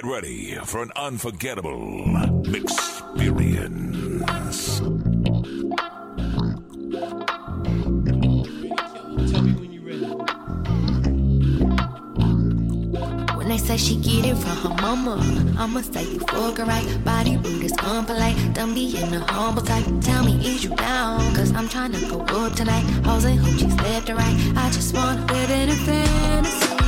Get ready for an unforgettable experience. When they say she get it from her mama, I'ma say you fucking right. Body rude is unpolite. Don't be in a humble type. Tell me, is you down? Cause I'm trying to go up tonight. Hoes and hoochies left and right. I just wanna live in a fantasy.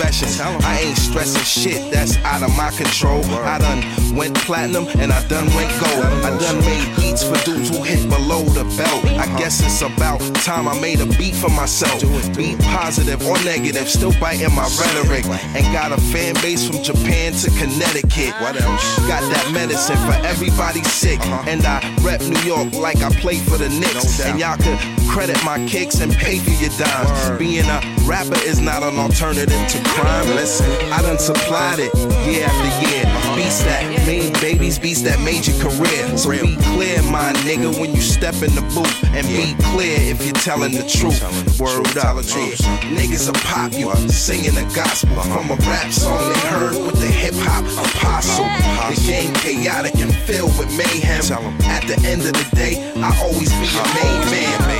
Them. I ain't stressing shit that's out of my control. I done went platinum and I done went gold. I done made beats for dudes who hit below the belt. I guess it's about time I made a beat for myself. Be positive or negative, still biting my rhetoric. And got a fan base from Japan to Connecticut. What else? Got that medicine for everybody sick. Uh-huh. And I rep New York like I play for the Knicks. And y'all could credit my kicks and pay for your dimes. Being a rapper is not an alternative to crime. Listen, I done supplied it year after year. Beats that made babies, beats that made your career. So be clear, my nigga, when you step in the booth. And be clear if you're telling the truth. Word up, yeah. Niggas are popular, singing the gospel. From a rap song they heard with the hip hop apostle. The game chaotic and filled with mayhem. At the end of the day, I always be a main man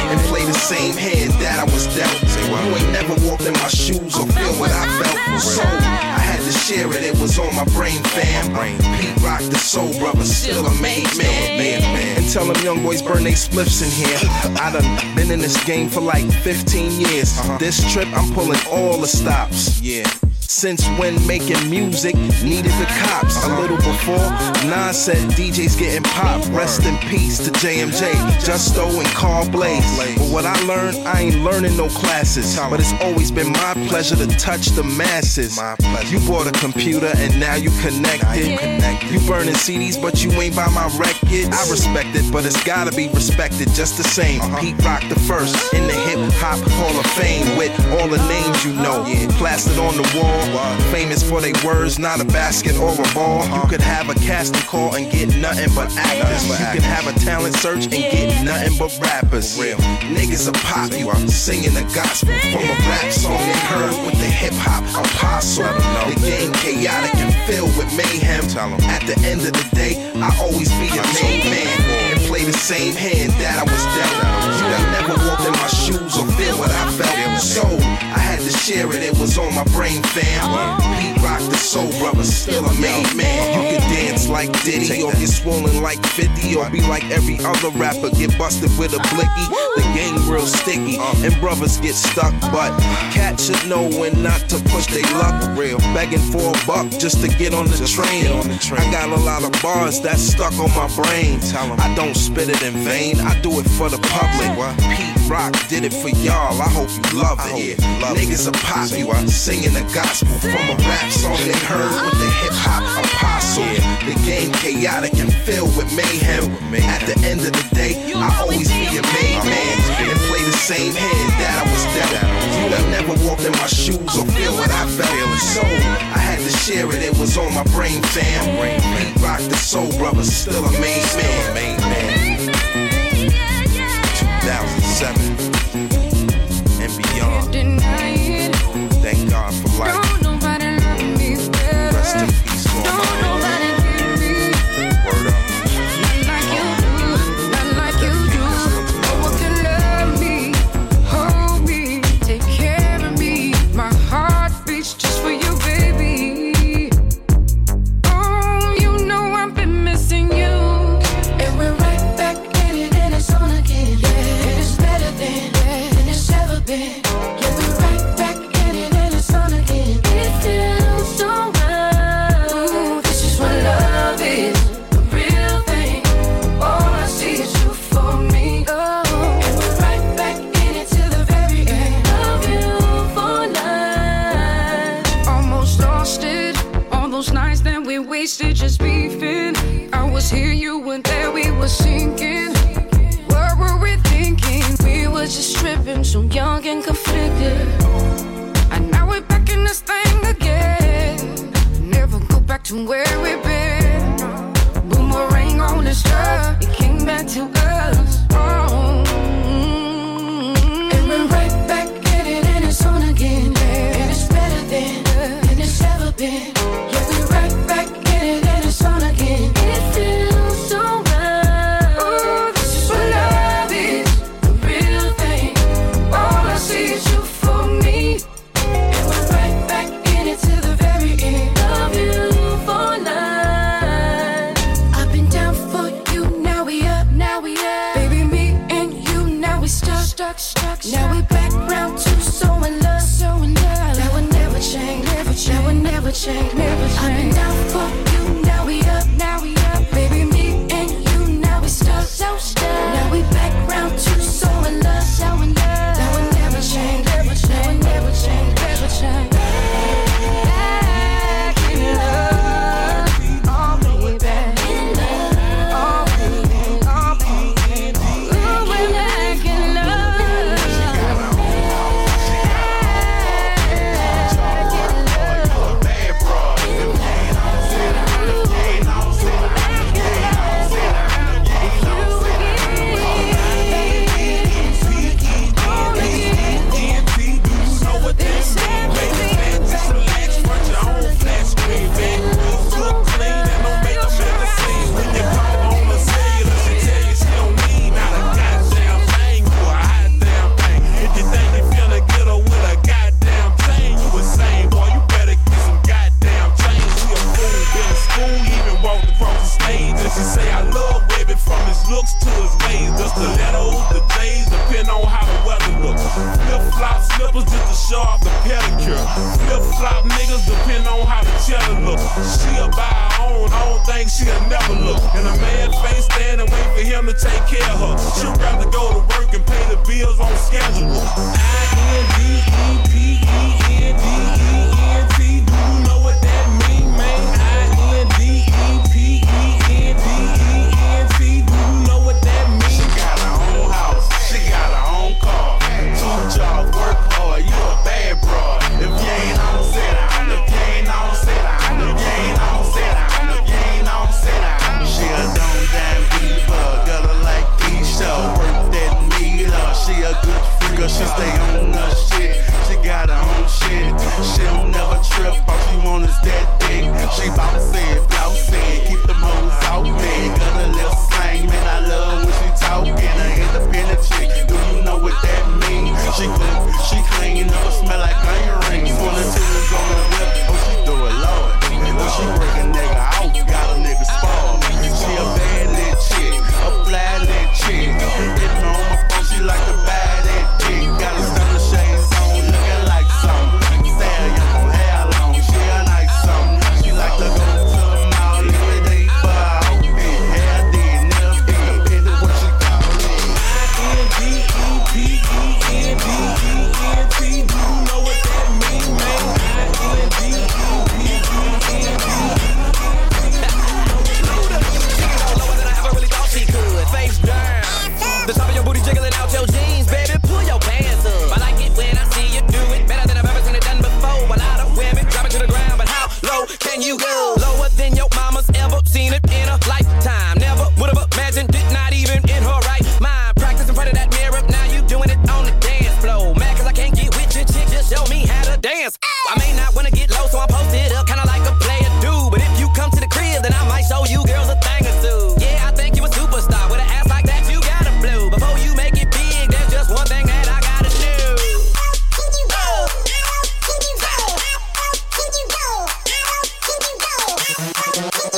the same hand that I was dealt. You ain't never walked in my shoes or feel what I felt. So I had to share it. It was on my brain, fam. Pete Rock, the soul brother, still a made man. Man. And tell them young boys burn they spliffs in here. I done been in this game for like 15 years. This trip, I'm pulling all the stops. Yeah. Since when making music needed the cops? A little before, Nas said DJs getting pop. Rest in peace to JMJ, Justo, and Carl Blaze. But what I learned, I ain't learning no classes. But it's always been my pleasure to touch the masses. You bought a computer and now you connected. You burning CDs, but you ain't buy my records. I respect it, but it's gotta be respected just the same. Uh-huh. Pete Rock the first in the hip hop Hall of Fame with all the names you know. Plastered on the wall all. Famous for their words, not a basket or a ball. You could have a casting call and get nothing but actors. You can have a talent search and get nothing but rappers. Niggas are pop you, I'm singing the gospel from a rap song they heard with the hip hop apostle. The game chaotic and filled with mayhem. At the end of the day, I always be a main man and play the same hand that I was dealt. Never walked in my shoes or feel what I felt. So I had to share it, it was on my brain, fam. Pete Rock, the soul brother, still a made man. You can dance like Diddy, or get swollen like 50, or be like every other rapper, get busted with a blicky. The game real sticky, uh, and brothers get stuck, but cats should know when not to push they luck. Real begging for a buck just to get on the train. I got a lot of bars that's stuck on my brain. I don't spit it in vain, I do it for the public. Pete Rock did it for y'all, I hope you love it. Niggas are pop you, I'm singing the gospel from a rap song they heard with the hip hop apostle. The game chaotic and filled with mayhem. At the end of the day, I always be a made man and play the same hand that I was dealt. You have never walked in my shoes or feel what I felt. So I had to share it, it was on my brain, fam. Pete Rock, the soul brother, still a made man. Made man. 2007 and Was here, you weren't there, we were sinking. What were we thinking? We were just tripping, so young and conflicted. And now we're back in this thing again. Never go back to where we've been. Boomerang on the star, it came back to us. Flop niggas depend on how the cheddar look. She'll buy her own, I don't think she'll never look. And a man face stand and wait for him to take care of her. She'd rather go to work and pay the bills on schedule. I-N-D-E-P-E-N-D-E-N-T.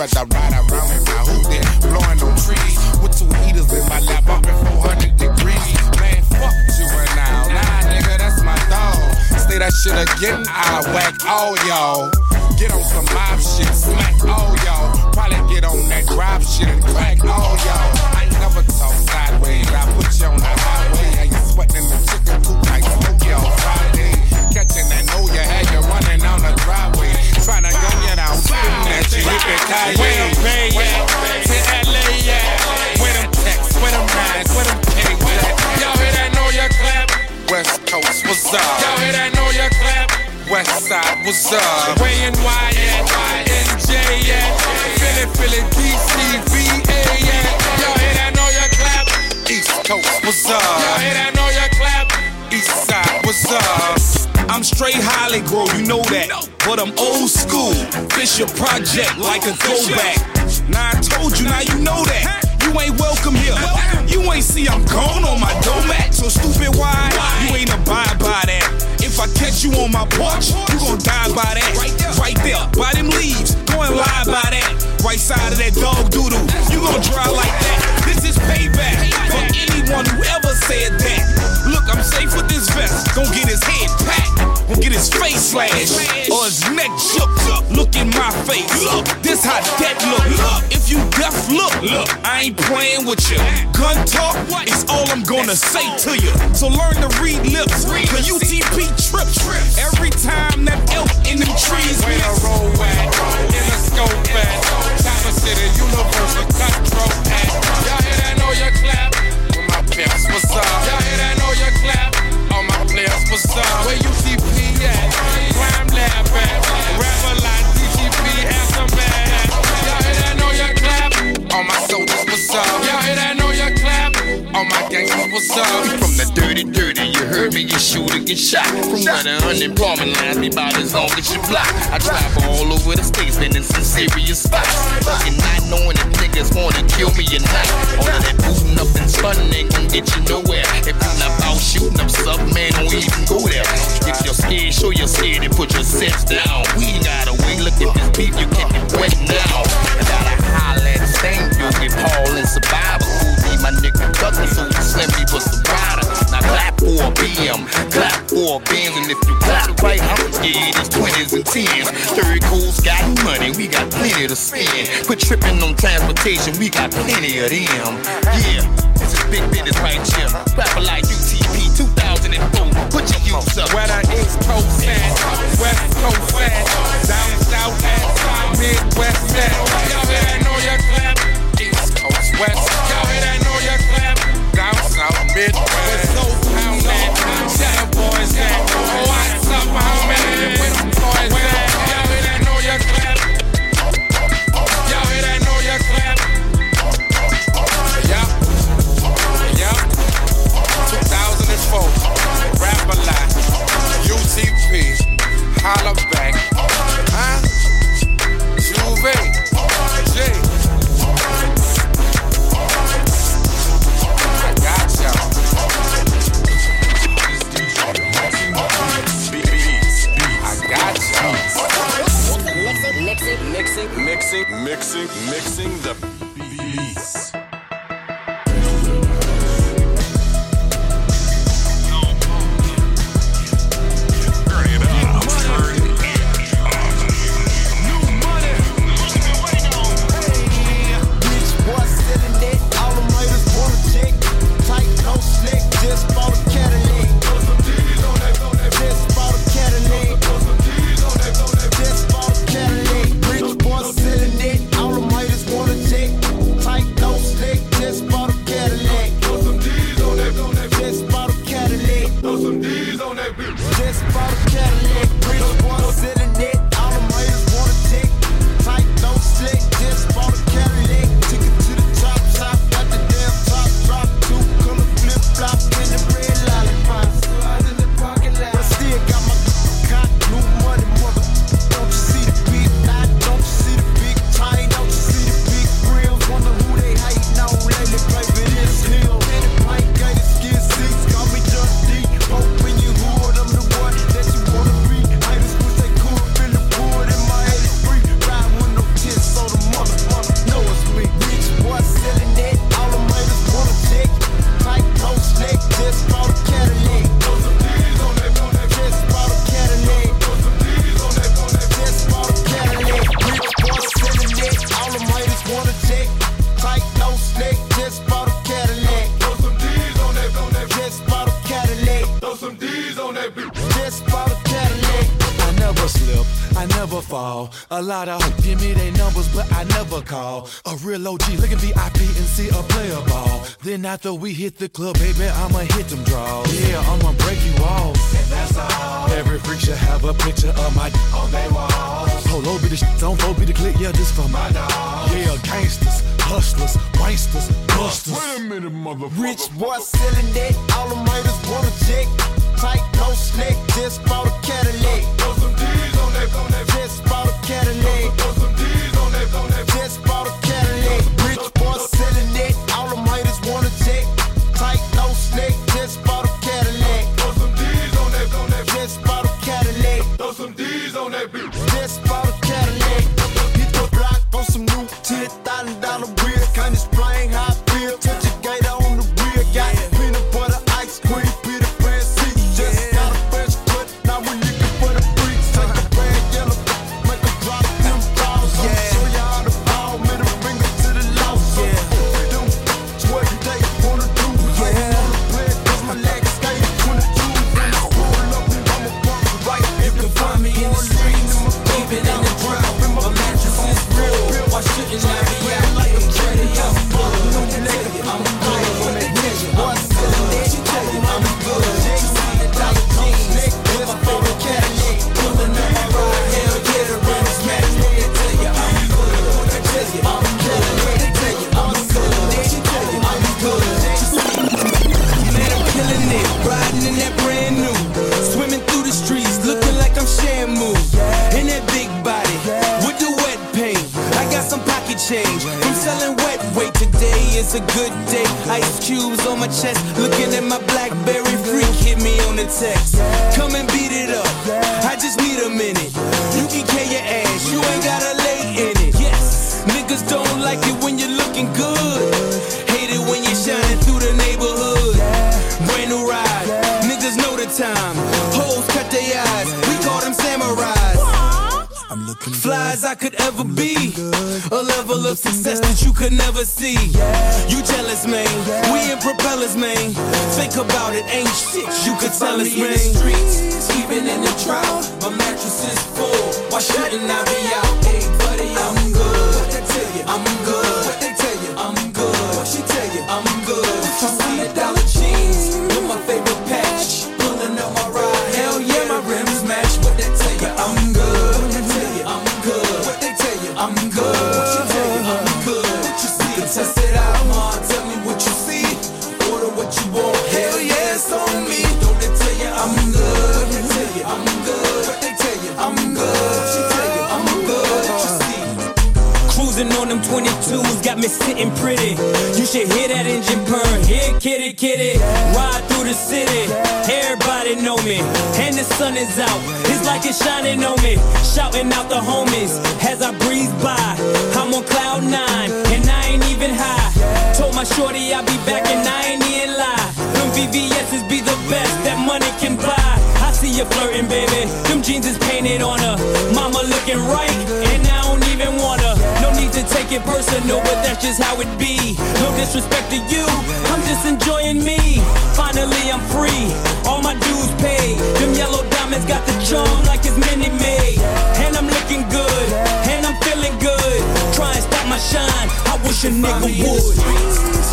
rather ride around in my hood than blowing on trees. With two heaters in my lap, up at 400 degrees. Man, fuck you and now. Nah, nigga, that's my dog. Say that shit again, I whack all y'all. Get on some mob shit, smack all y'all. Probably get on that drop shit and crack all y'all. I never talk sideways, I put you on the highway. and you sweating the chicken coop like Smokey on Friday? Catching that know you had you running on the driveway. Trying to Gucci, where them at, to LA at, where them texts, where them where them at. Y'all hear that know your clap? West Coast, what's up? Y'all hear that know your clap? West Side, what's up? Way and Y at, NJ at, Philly, Philly, DC, VA at. Y'all hear that know your clap? East Coast, what's up? Y'all hear that know your clap? East Side, what's up? Straight highly grow, you know that. But I'm old school. Fisher Project like a throwback. Now I told you, now you know that. You ain't welcome here. You ain't see I'm gone on my doormat. So stupid, why? You ain't abide by that. If I catch you on my porch, you gon' die by that. Right there, by them leaves, go and lie by that. Right side of that dog doodle, you gon' dry like that. This is payback for anyone who ever said that. I'm safe with this vest. Gon' get his head packed, gon' get his face slashed, or his neck shook. Look in my face. Look, this how that look. Look. If you deaf, look. Look, I ain't playing with you. Gun talk is all I'm gonna say to you. So learn to read lips. The UTP trip. every time that elk in them trees. Where the roll at, in the scope at, Chopper City, Universal at. From the dirty, dirty, you heard me, you shoot or get shot. From where the unemployment lines be about as long as your block. I travel all over the states, been in some serious spots. Fucking not knowing if niggas wanna kill me or not. All of that booting up and stunning ain't gon' get you nowhere. If you're not out shooting up stuff, man, don't even go there. If you're scared, show you're scared and put your sets down. We ain't got a way, look at this beef, you get it wet now. I gotta holler and thank you with Paul and Survivor. Who my nigga so you slim me was the rider. Now clap for a BM, clap for a Benz, and if you clap right, I'ma get these 20s and 10s. Third cool's got money, we got plenty to spend. Quit tripping on transportation, we got plenty of them. Yeah, this is big business right here. Rapper like UTP 2004, put your use never. A lot of hoes give me their numbers, but I never call. A real OG, look at VIP and see a player ball. Then after we hit the club, baby, I'ma hit them draws. Yeah, I'ma break you off. And that's all. Every freak should have a picture of my d- on their wall. Polo be the shit, don't go be the click, yeah, this for my dog. Yeah, gangsters, hustlers, wanksters, busters. Wait a minute, mother. Rich boy selling that, all the haters wanna check. Tight, no slick, just bought a Cadillac. Throw some D's on that, on that. Just bought looking good. Hate it when you're shining through the neighborhood. Brand new ride, niggas know the time. Hoes cut their eyes, we call them samurais. I'm looking fly as I could ever be. A level of success that you could never see. You jealous, man? We in propellers, man. Think about it, ain't shit you could tell us, man. in the streets, even in the drought. My mattress is full. Why shouldn't I be out? Hey, buddy, I'm good. What they tell? I'm good. Sitting pretty. You should hear that engine purr. Here, kitty, kitty. Ride through the city. Everybody know me. And the sun is out. It's like it's shining on me. Shouting out the homies as I breeze by. I'm on cloud nine and I ain't even high. Told my shorty I'll be back and I ain't even lie. Them VVS's be the best that money can buy. I see you flirting, baby. Them jeans is painted on her. Mama looking right, and I don't even her. Need to take it personal, but that's just how it be. No disrespect to you, I'm just enjoying me. Finally, I'm free. All my dues paid. Them yellow diamonds got the charm like it's mini made. And I'm looking good, and I'm feeling good. Try and stop my shine. I wish a nigga me in the would.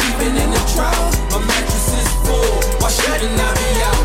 even in the drought. My mattress is full. Why shouldn't I be out?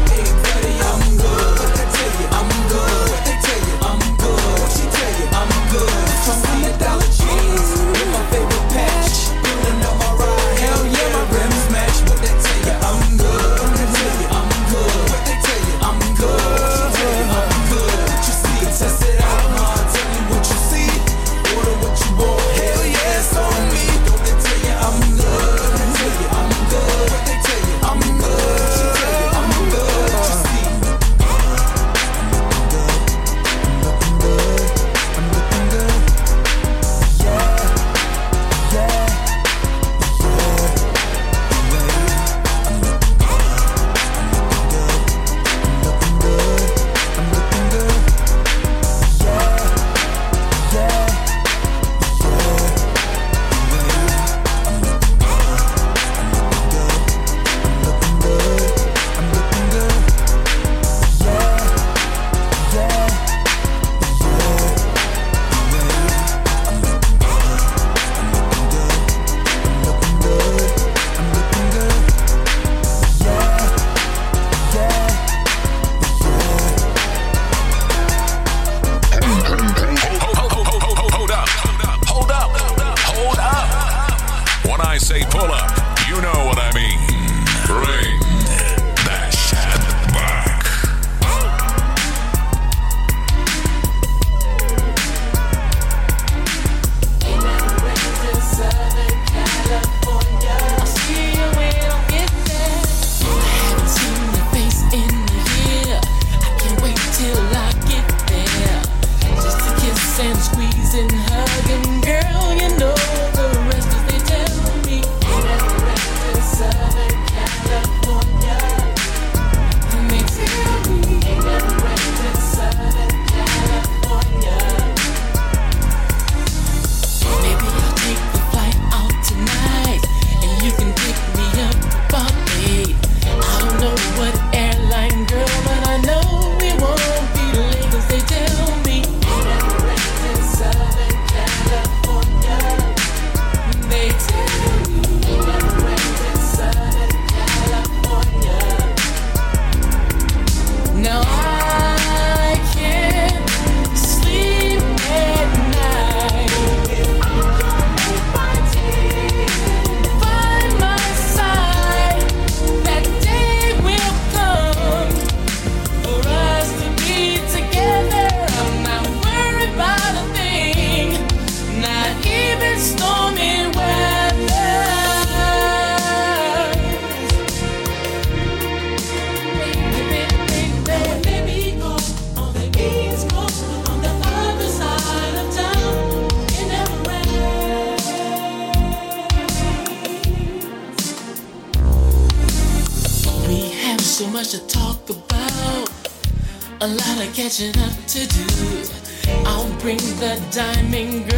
Diamond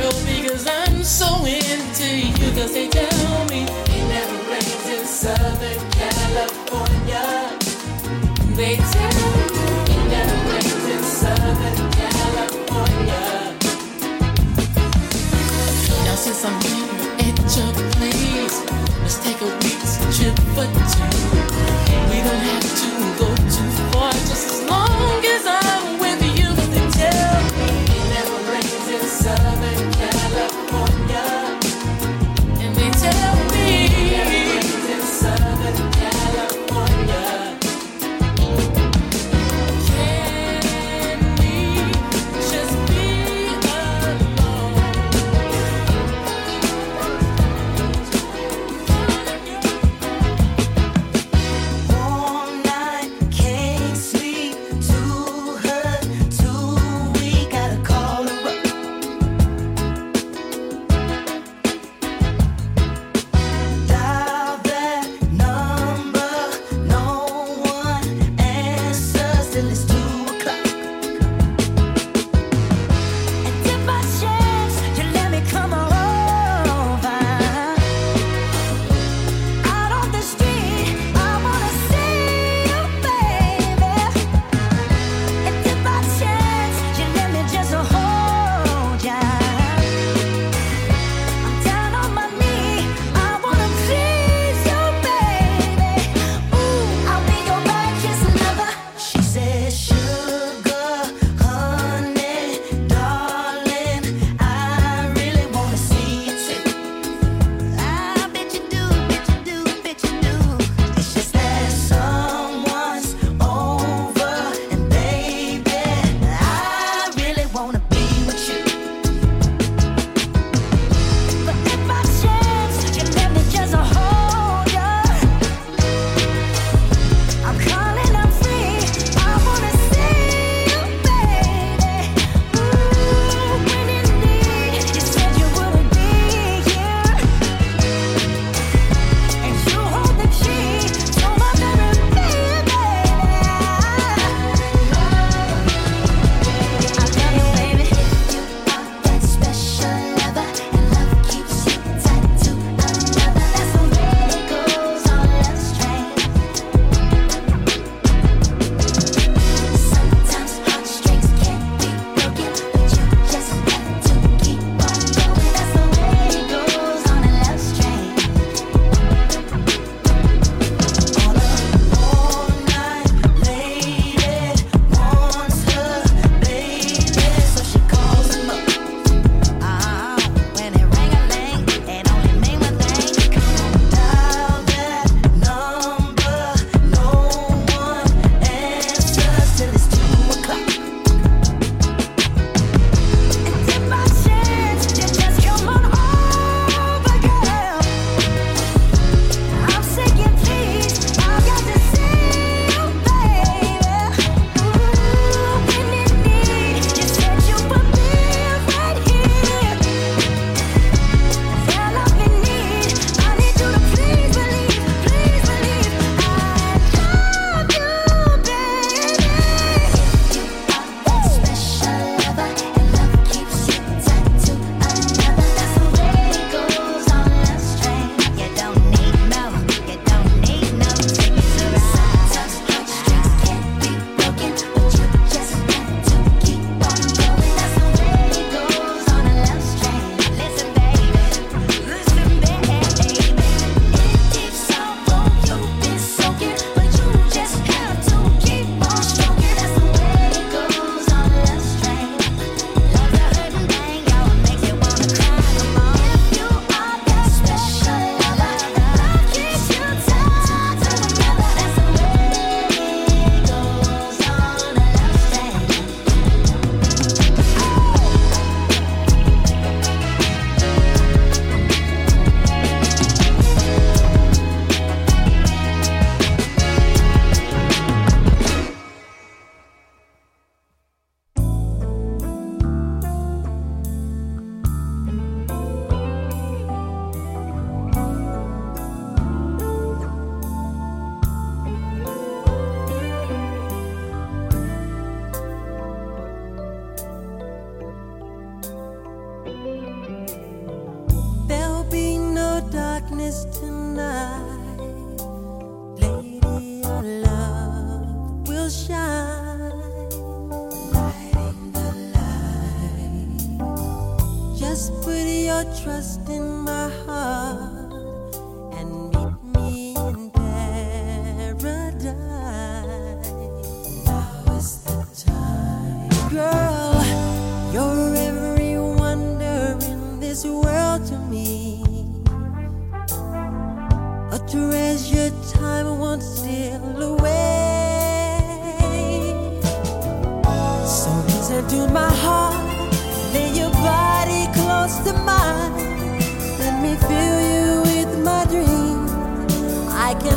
trust in my heart.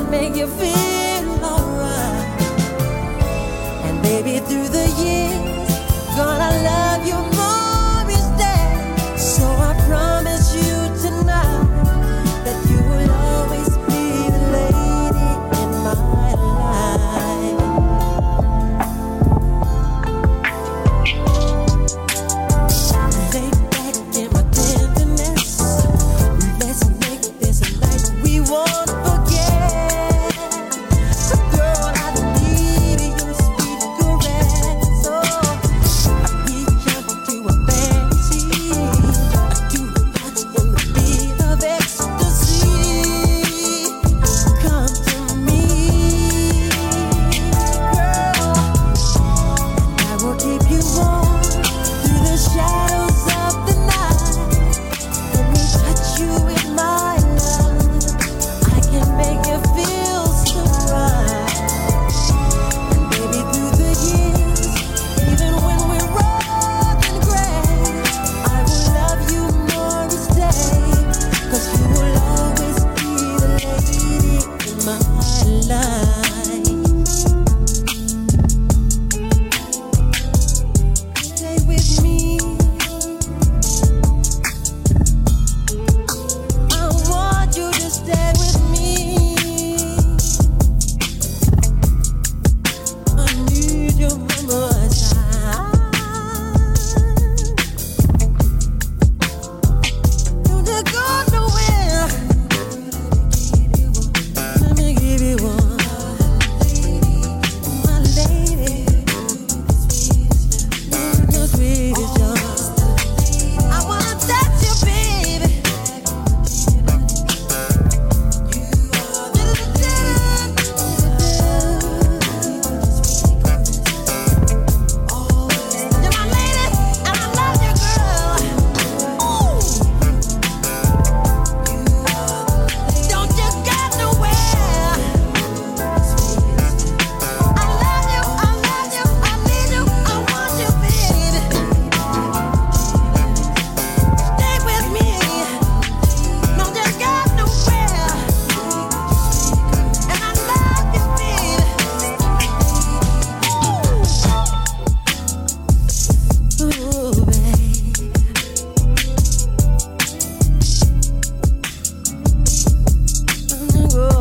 make you feel alright. And baby, through the years.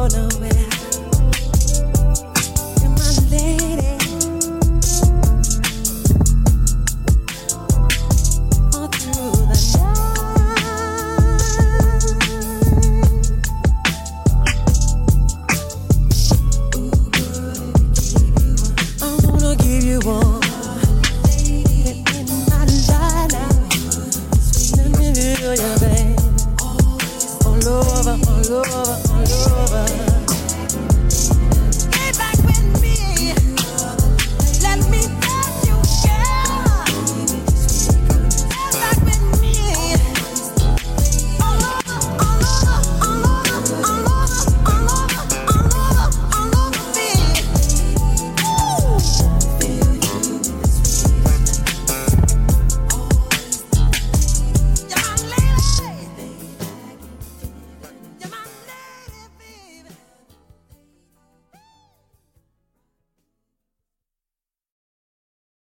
corner where